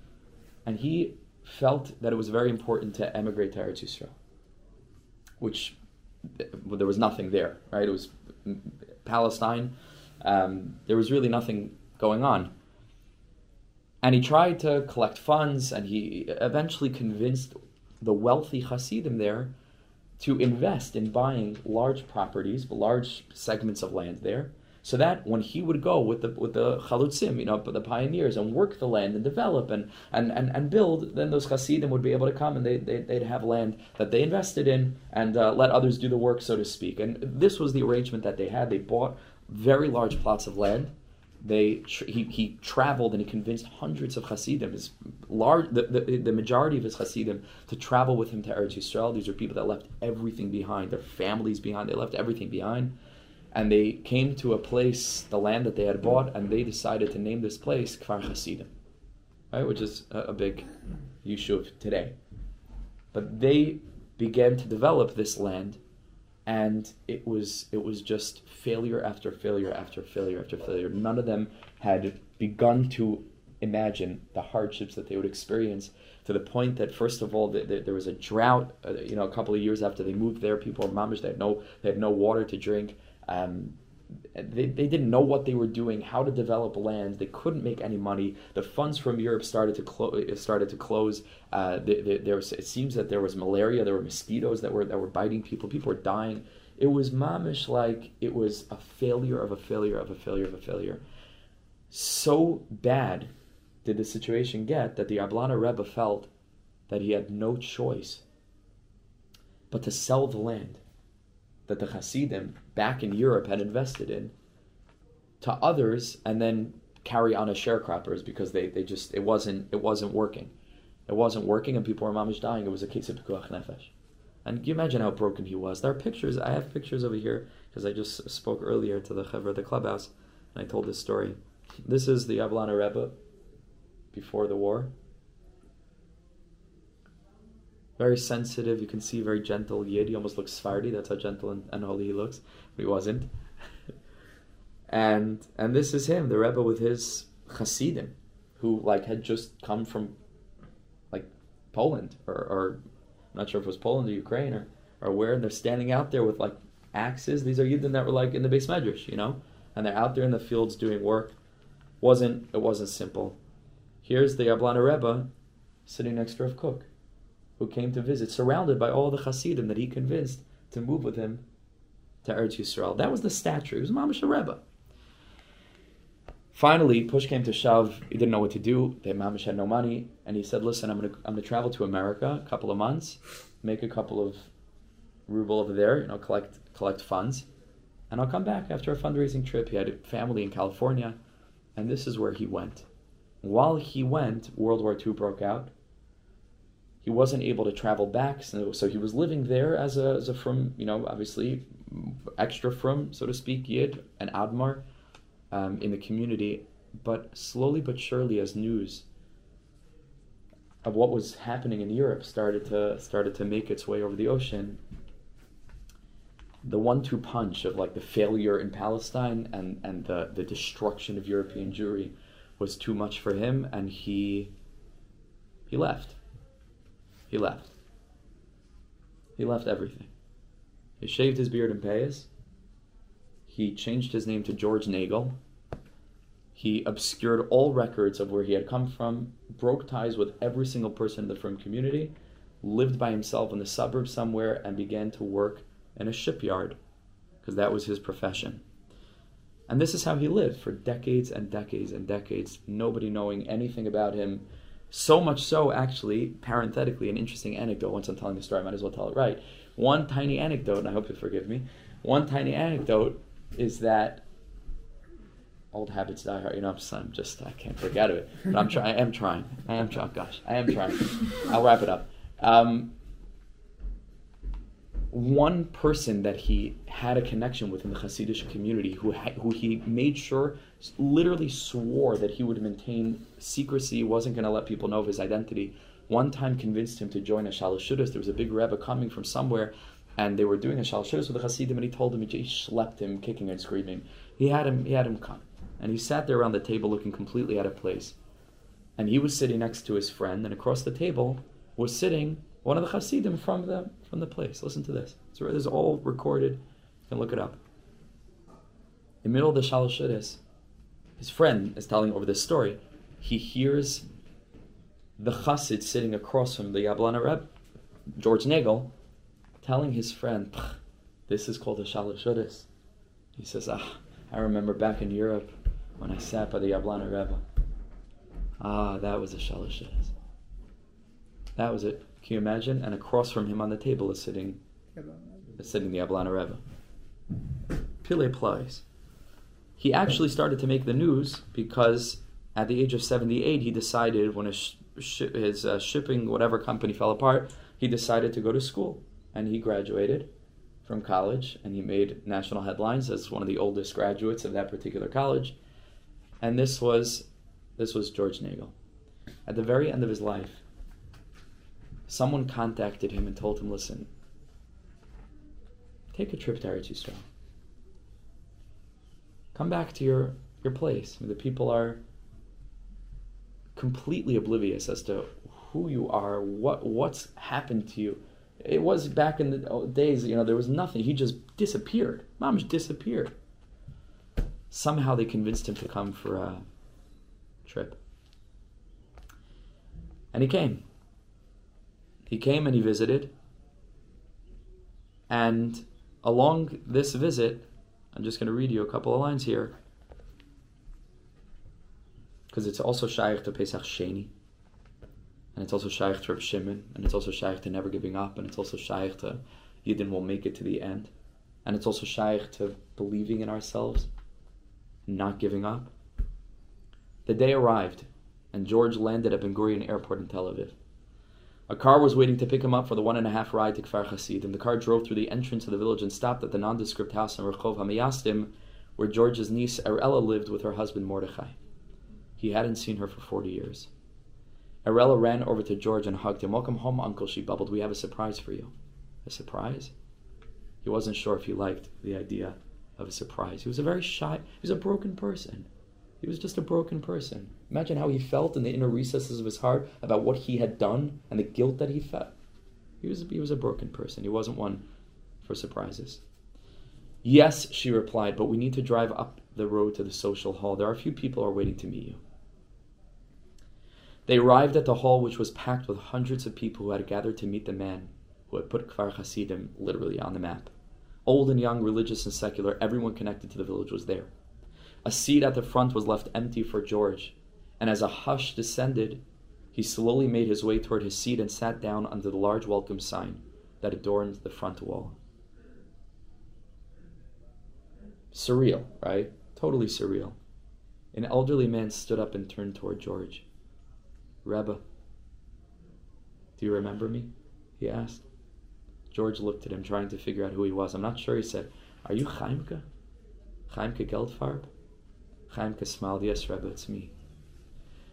and he felt that it was very important to emigrate to Eretz Yisrael, which there was nothing there, right? It was Palestine. Um, there was really nothing going on. And he tried to collect funds, and he eventually convinced the wealthy Hasidim there to invest in buying large properties, large segments of land there, so that when he would go with the with the chalutzim, you know, the pioneers, and work the land and develop and and, and, and build, then those chassidim would be able to come and they, they, would have land that they invested in and uh, let others do the work, so to speak. And this was the arrangement that they had. They bought very large plots of land. They he, he traveled and he convinced hundreds of chassidim, his large the, the, the majority of his chassidim, to travel with him to Eretz Yisrael. These are people that left everything behind, their families behind. They left everything behind and they came to a place, the land that they had bought, and they decided to name this place Kfar Hasidim, right, which is a, a big yishuv today. But they began to develop this land, and it was it was just failure after failure after failure after failure. None of them had begun to imagine the hardships that they would experience to the point that first of all the, the, there was a drought uh, you know a couple of years after they moved there people were mamish they had no they had no water to drink um, they, they didn't know what they were doing, how to develop land. They couldn't make any money. The funds from Europe started to close. Started to close. Uh, there was, it seems that there was malaria. There were mosquitoes that were that were biting people. People were dying. It was mamish like it was a failure of a failure of a failure of a failure. So bad did the situation get that the Yablana Rebbe felt that he had no choice but to sell the land that the Hasidim back in Europe had invested in to others and then carry on as sharecroppers because they, they just it wasn't it wasn't working. It wasn't working and people were mamish dying. It was a case of pikuach nefesh. And you imagine how broken he was? There are pictures. I have pictures over here because I just spoke earlier to the Chevra, the clubhouse, and I told this story. This is the Yablana Rebbe before the war. Very sensitive. You can see very gentle Yid. He almost looks Sephardi. That's how gentle and, and holy he looks. But he wasn't. and and this is him, the Rebbe with his Hasidim, who like had just come from like Poland or, or I'm not sure if it was Poland or Ukraine or, or where, and they're standing out there with like axes. These are Yidden that were like in the beis medrash, you know, and they're out there in the fields doing work. wasn't It wasn't simple. Here's the Yablana Rebbe sitting next to Rav Kook who came to visit, surrounded by all the Hasidim that he convinced to move with him to Eretz Yisrael. That was the stature. He was Mamash Rebbe. Finally, push came to shove. He didn't know what to do. The Mamish had no money, and he said, "Listen, I'm going to I'm to travel to America a couple of months, make a couple of ruble over there, you know, collect collect funds, and I'll come back after a fundraising trip." He had a family in California, and this is where he went. While he went, World War II broke out he wasn't able to travel back, so, so he was living there as a, as a frum, you know, obviously extra frum, so to speak, Yid, and Admar um, in the community. But slowly but surely, as news of what was happening in Europe started to started to make its way over the ocean, the one-two punch of like the failure in Palestine and and the the destruction of European Jewry was too much for him, and he he left he left. He left everything. He shaved his beard in payas. He changed his name to George Nagel. He obscured all records of where he had come from, broke ties with every single person in the firm community, lived by himself in the suburbs somewhere, and began to work in a shipyard because that was his profession. And this is how he lived for decades and decades and decades, nobody knowing anything about him, so much so, actually, parenthetically, an interesting anecdote. Once I'm telling the story, I might as well tell it right. One tiny anecdote, and I hope you forgive me. One tiny anecdote is that old habits die hard. You know, I'm just, I'm just I can't forget it. But I'm trying. I am trying. I am trying. Gosh, I am trying. I'll wrap it up. Um, one person that he had a connection with in the Hasidic community, who ha- who he made sure, literally swore that he would maintain secrecy, wasn't going to let people know of his identity. One time convinced him to join a Shalashudas. There was a big rebbe coming from somewhere, and they were doing a Shalashudas with the Hasidim, and he told him he schlepped him, kicking and screaming. He had him. He had him come, and he sat there around the table looking completely out of place. And he was sitting next to his friend, and across the table was sitting one of the Hasidim from the from the place. Listen to this. So this is all recorded. You can look it up. In the middle of the Shalosh his friend is telling over this story. He hears the Chassid sitting across from the Yablana Reb, George Nagel, telling his friend, "This is called the Shalosh He says, "Ah, I remember back in Europe when I sat by the Yablana Rebbe. Ah, that was a Shalosh That was it. Can you imagine? And across from him on the table is sitting, is sitting the Yablana Rebbe. Pile plies. He actually started to make the news because at the age of 78, he decided when his, his uh, shipping, whatever company fell apart, he decided to go to school. And he graduated from college and he made national headlines as one of the oldest graduates of that particular college. And this was, this was George Nagel. At the very end of his life, someone contacted him and told him, listen, take a trip to Eretz Yisrael. Come back to your, your place. the people are completely oblivious as to who you are, what what's happened to you. It was back in the days, you know, there was nothing. He just disappeared. Mom just disappeared. Somehow they convinced him to come for a trip. And he came. He came and he visited. And along this visit, I'm just going to read you a couple of lines here because it's also shaykh to Pesach Sheni, and it's also shaykh to Reb Shimon, and it's also shaykh to never giving up, and it's also shaykh to Yidden will make it to the end, and it's also shaykh to believing in ourselves, not giving up. The day arrived, and George landed at Ben Gurion Airport in Tel Aviv. A car was waiting to pick him up for the one and a half ride to Kfar and The car drove through the entrance of the village and stopped at the nondescript house in Rehov Hamayastim, where George's niece Arella lived with her husband Mordechai. He hadn't seen her for 40 years. Arella ran over to George and hugged him. Welcome home, Uncle, she bubbled. We have a surprise for you. A surprise? He wasn't sure if he liked the idea of a surprise. He was a very shy, he was a broken person. He was just a broken person. Imagine how he felt in the inner recesses of his heart about what he had done and the guilt that he felt. He was, he was a broken person. He wasn't one for surprises. Yes, she replied, but we need to drive up the road to the social hall. There are a few people are waiting to meet you. They arrived at the hall, which was packed with hundreds of people who had gathered to meet the man who had put Kfar Hasidim literally on the map. Old and young, religious and secular, everyone connected to the village was there. A seat at the front was left empty for George, and as a hush descended, he slowly made his way toward his seat and sat down under the large welcome sign that adorned the front wall. Surreal, right? Totally surreal. An elderly man stood up and turned toward George. Rebbe, do you remember me? he asked. George looked at him, trying to figure out who he was. I'm not sure, he said. Are you Chaimke? Chaimke Geldfarb? Chaimke smiled, Yes, Rebbe, it's me.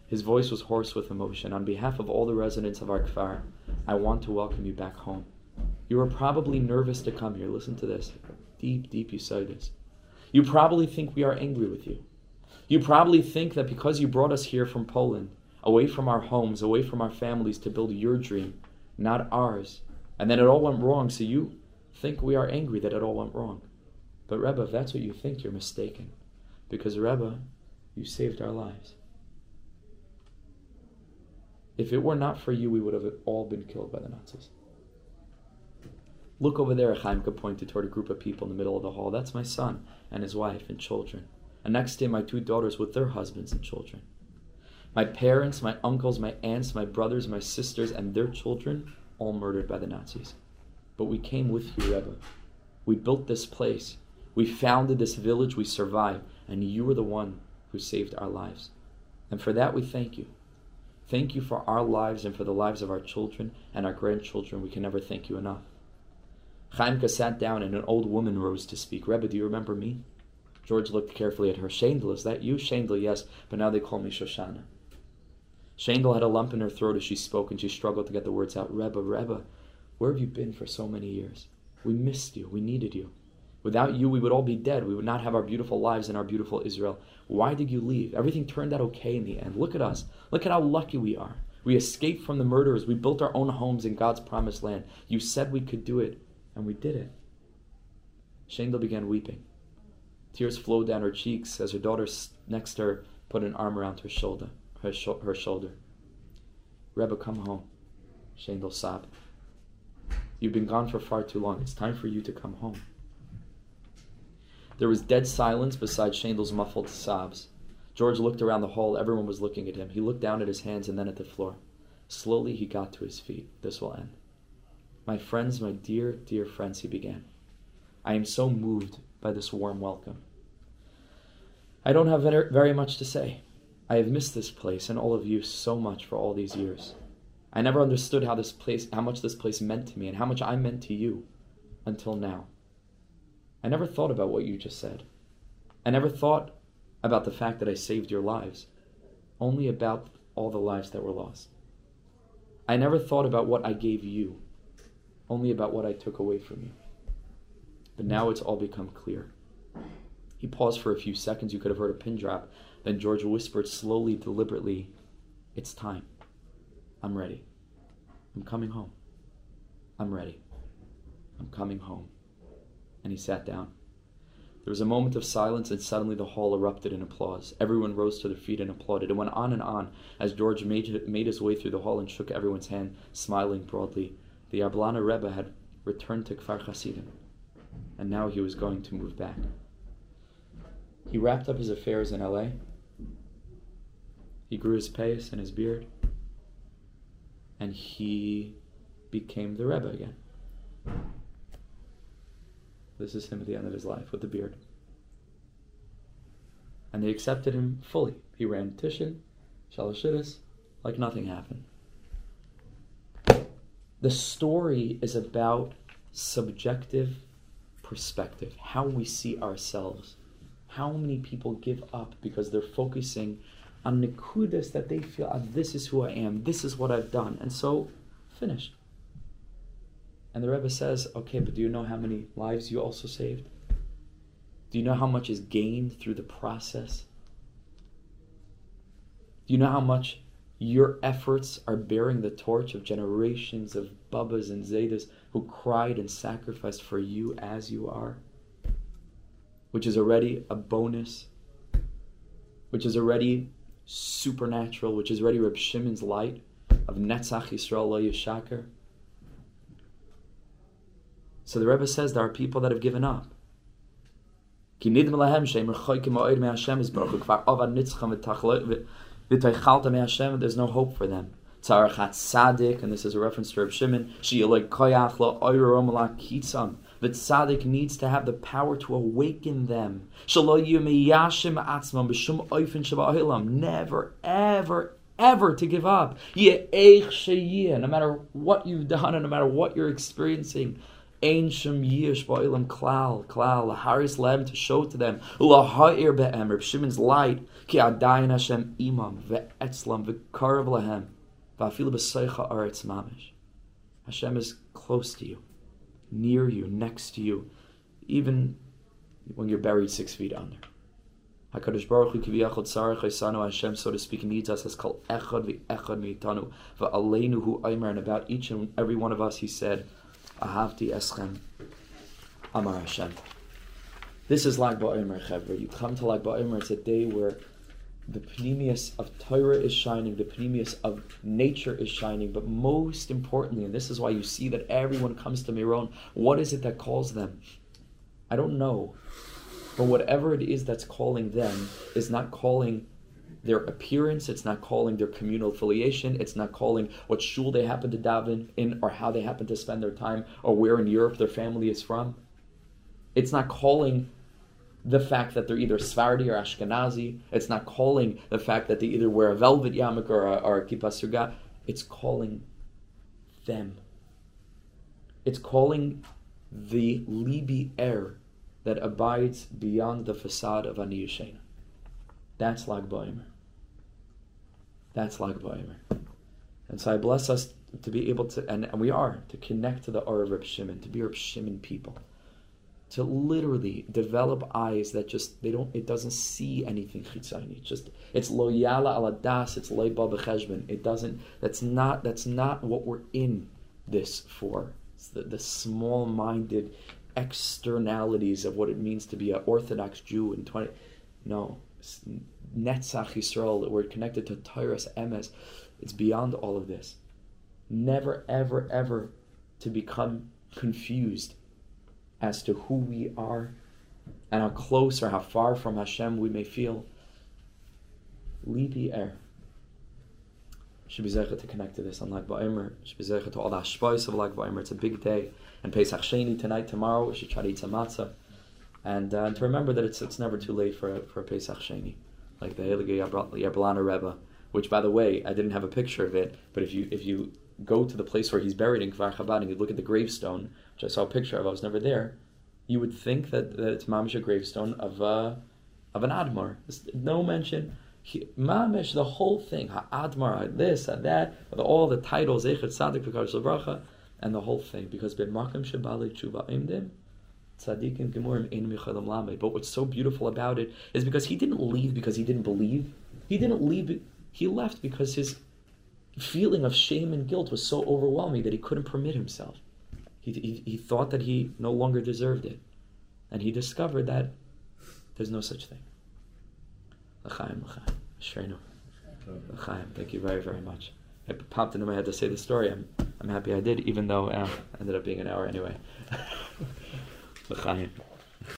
His voice was hoarse with emotion. On behalf of all the residents of our kfar, I want to welcome you back home. You were probably nervous to come here. Listen to this. Deep, deep, this. You probably think we are angry with you. You probably think that because you brought us here from Poland, away from our homes, away from our families to build your dream, not ours. And then it all went wrong, so you think we are angry that it all went wrong. But Rebbe, if that's what you think, you're mistaken. Because Rebbe, you saved our lives. If it were not for you, we would have all been killed by the Nazis. Look over there, Chaimka pointed toward a group of people in the middle of the hall. That's my son and his wife and children. And next him, my two daughters with their husbands and children. My parents, my uncles, my aunts, my brothers, my sisters, and their children, all murdered by the Nazis. But we came with you, Rebbe. We built this place. We founded this village. We survived. And you were the one who saved our lives. And for that, we thank you. Thank you for our lives and for the lives of our children and our grandchildren. We can never thank you enough. Chaimka sat down and an old woman rose to speak. Rebbe, do you remember me? George looked carefully at her. Shandel, is that you? Shandel, yes, but now they call me Shoshana. Shandel had a lump in her throat as she spoke, and she struggled to get the words out. Rebbe, Rebbe, where have you been for so many years? We missed you. We needed you. Without you, we would all be dead. We would not have our beautiful lives and our beautiful Israel. Why did you leave? Everything turned out okay in the end. Look at us. Look at how lucky we are. We escaped from the murderers. We built our own homes in God's promised land. You said we could do it, and we did it. Shandel began weeping. Tears flowed down her cheeks as her daughter next to her put an arm around her shoulder her, sh- her shoulder. Rebbe, come home. Shandel sobbed. You've been gone for far too long. It's time for you to come home. There was dead silence beside Shandel's muffled sobs. George looked around the hall. Everyone was looking at him. He looked down at his hands and then at the floor. Slowly, he got to his feet. This will end. My friends, my dear, dear friends, he began. I am so moved by this warm welcome. I don't have very much to say. I have missed this place and all of you so much for all these years. I never understood how this place how much this place meant to me and how much I meant to you until now. I never thought about what you just said. I never thought about the fact that I saved your lives, only about all the lives that were lost. I never thought about what I gave you, only about what I took away from you. But now it's all become clear. He paused for a few seconds. You could have heard a pin drop then George whispered slowly, deliberately, It's time. I'm ready. I'm coming home. I'm ready. I'm coming home. And he sat down. There was a moment of silence, and suddenly the hall erupted in applause. Everyone rose to their feet and applauded. It went on and on as George made, made his way through the hall and shook everyone's hand, smiling broadly. The Yablana Rebbe had returned to Kfar Hasidim, and now he was going to move back. He wrapped up his affairs in LA. He grew his pace and his beard, and he became the Rebbe again. This is him at the end of his life with the beard. And they accepted him fully. He ran Tishin, Shalashidis, like nothing happened. The story is about subjective perspective, how we see ourselves. How many people give up because they're focusing on nikudas that they feel, oh, this is who I am, this is what I've done, and so finished. And the Rebbe says, okay, but do you know how many lives you also saved? Do you know how much is gained through the process? Do you know how much your efforts are bearing the torch of generations of Babas and Zaydas who cried and sacrificed for you as you are? Which is already a bonus, which is already supernatural, which is already Reb Shimon's light of Netzach Yisrael Lo Yishakar. So the Rebbe says there are people that have given up. There's no hope for them. Sadik, and this is a reference to Reb Shimon, that tzaddik needs to have the power to awaken them. Never, ever, ever to give up. No matter what you've done and no matter what you're experiencing. Ein Shem Yish Ba'ilam Klal, Klal, Laharis Lem to show to them, Laha'ir Be'em, Reb Shimon's light, Ki Adayin Hashem Imam, Ve'etzlam, Ve'karav Lahem, Va'afilu B'Seicha Aretz Mamish. Hashem is close to you, near you, next to you, even when you're buried six feet under. HaKadosh Baruch Hu kiviyachot tzarech Haisanu Hashem, so to speak, needs us as called echad v'echad meitanu v'aleinu hu aimer, and about each and every one of us, he said, Ahavti Eschem Amar Hashem. This is Lag BaOmer, Chevra. You come to Lag BaOmer, it's a day where the pneumius of Torah is shining, the pneumius of nature is shining, but most importantly, and this is why you see that everyone comes to Miron, what is it that calls them? I don't know. But whatever it is that's calling them is not calling their appearance, it's not calling their communal affiliation, it's not calling what shul they happen to daven in or how they happen to spend their time or where in Europe their family is from. It's not calling the fact that they're either Sephardi or Ashkenazi. It's not calling the fact that they either wear a velvet yarmulke or a, or a kippah surga. It's calling them. It's calling the libi air that abides beyond the facade of Ani Yishena. That's Lag BaOmer. That's Lag BaOmer. And so I bless us to be able to, and, and we are, to connect to the Aura of Reb Shimon, to be Reb Shimon people. To literally develop eyes that just, they don't, it doesn't see anything chitzayni. It's just, it's loyala ala das, it's leiba b'cheshbon. It doesn't, that's not, that's not what we're in this for. It's the, the small-minded externalities of what it means to be an Orthodox Jew in 20, no, Netzach Yisrael, that we're connected to Tyrus Emes. It's beyond all of this. Never, ever, ever to become confused as to who we are and how close or how far from Hashem we may feel. Lead the air. Should be to connect to this on Lag BaOmer. Should be to all the hashpais of Lag BaOmer. It's a big day. And Pesach Sheni tonight, tomorrow, we should try to eat some matzah. And, uh, to remember that it's, it's never too late for, for a Pesach Sheni like the Heilige Yablana Rebbe, which, by the way, I didn't have a picture of it, but if you if you go to the place where he's buried in Kfar Chabad and you look at the gravestone, which I saw a picture of, I was never there, you would think that, that it's mamish a gravestone of uh, of an Admar. There's no mention. mamish, the whole thing, Admar, this and that, all the titles, Echet Sadik and the whole thing, because B'makim Shabali Tshuva Imdim, gemurim ein lamed. But what's so beautiful about it is because he didn't leave because he didn't believe. He didn't leave. He left because his feeling of shame and guilt was so overwhelming that he couldn't permit himself. He, he, he thought that he no longer deserved it. And he discovered that There's no such thing. L'chaim, l'chaim. L'chaim. Thank you very, very much. It popped into my head to say the story. I'm, I'm happy I did, even though uh, ended up being an hour anyway. L'chaim.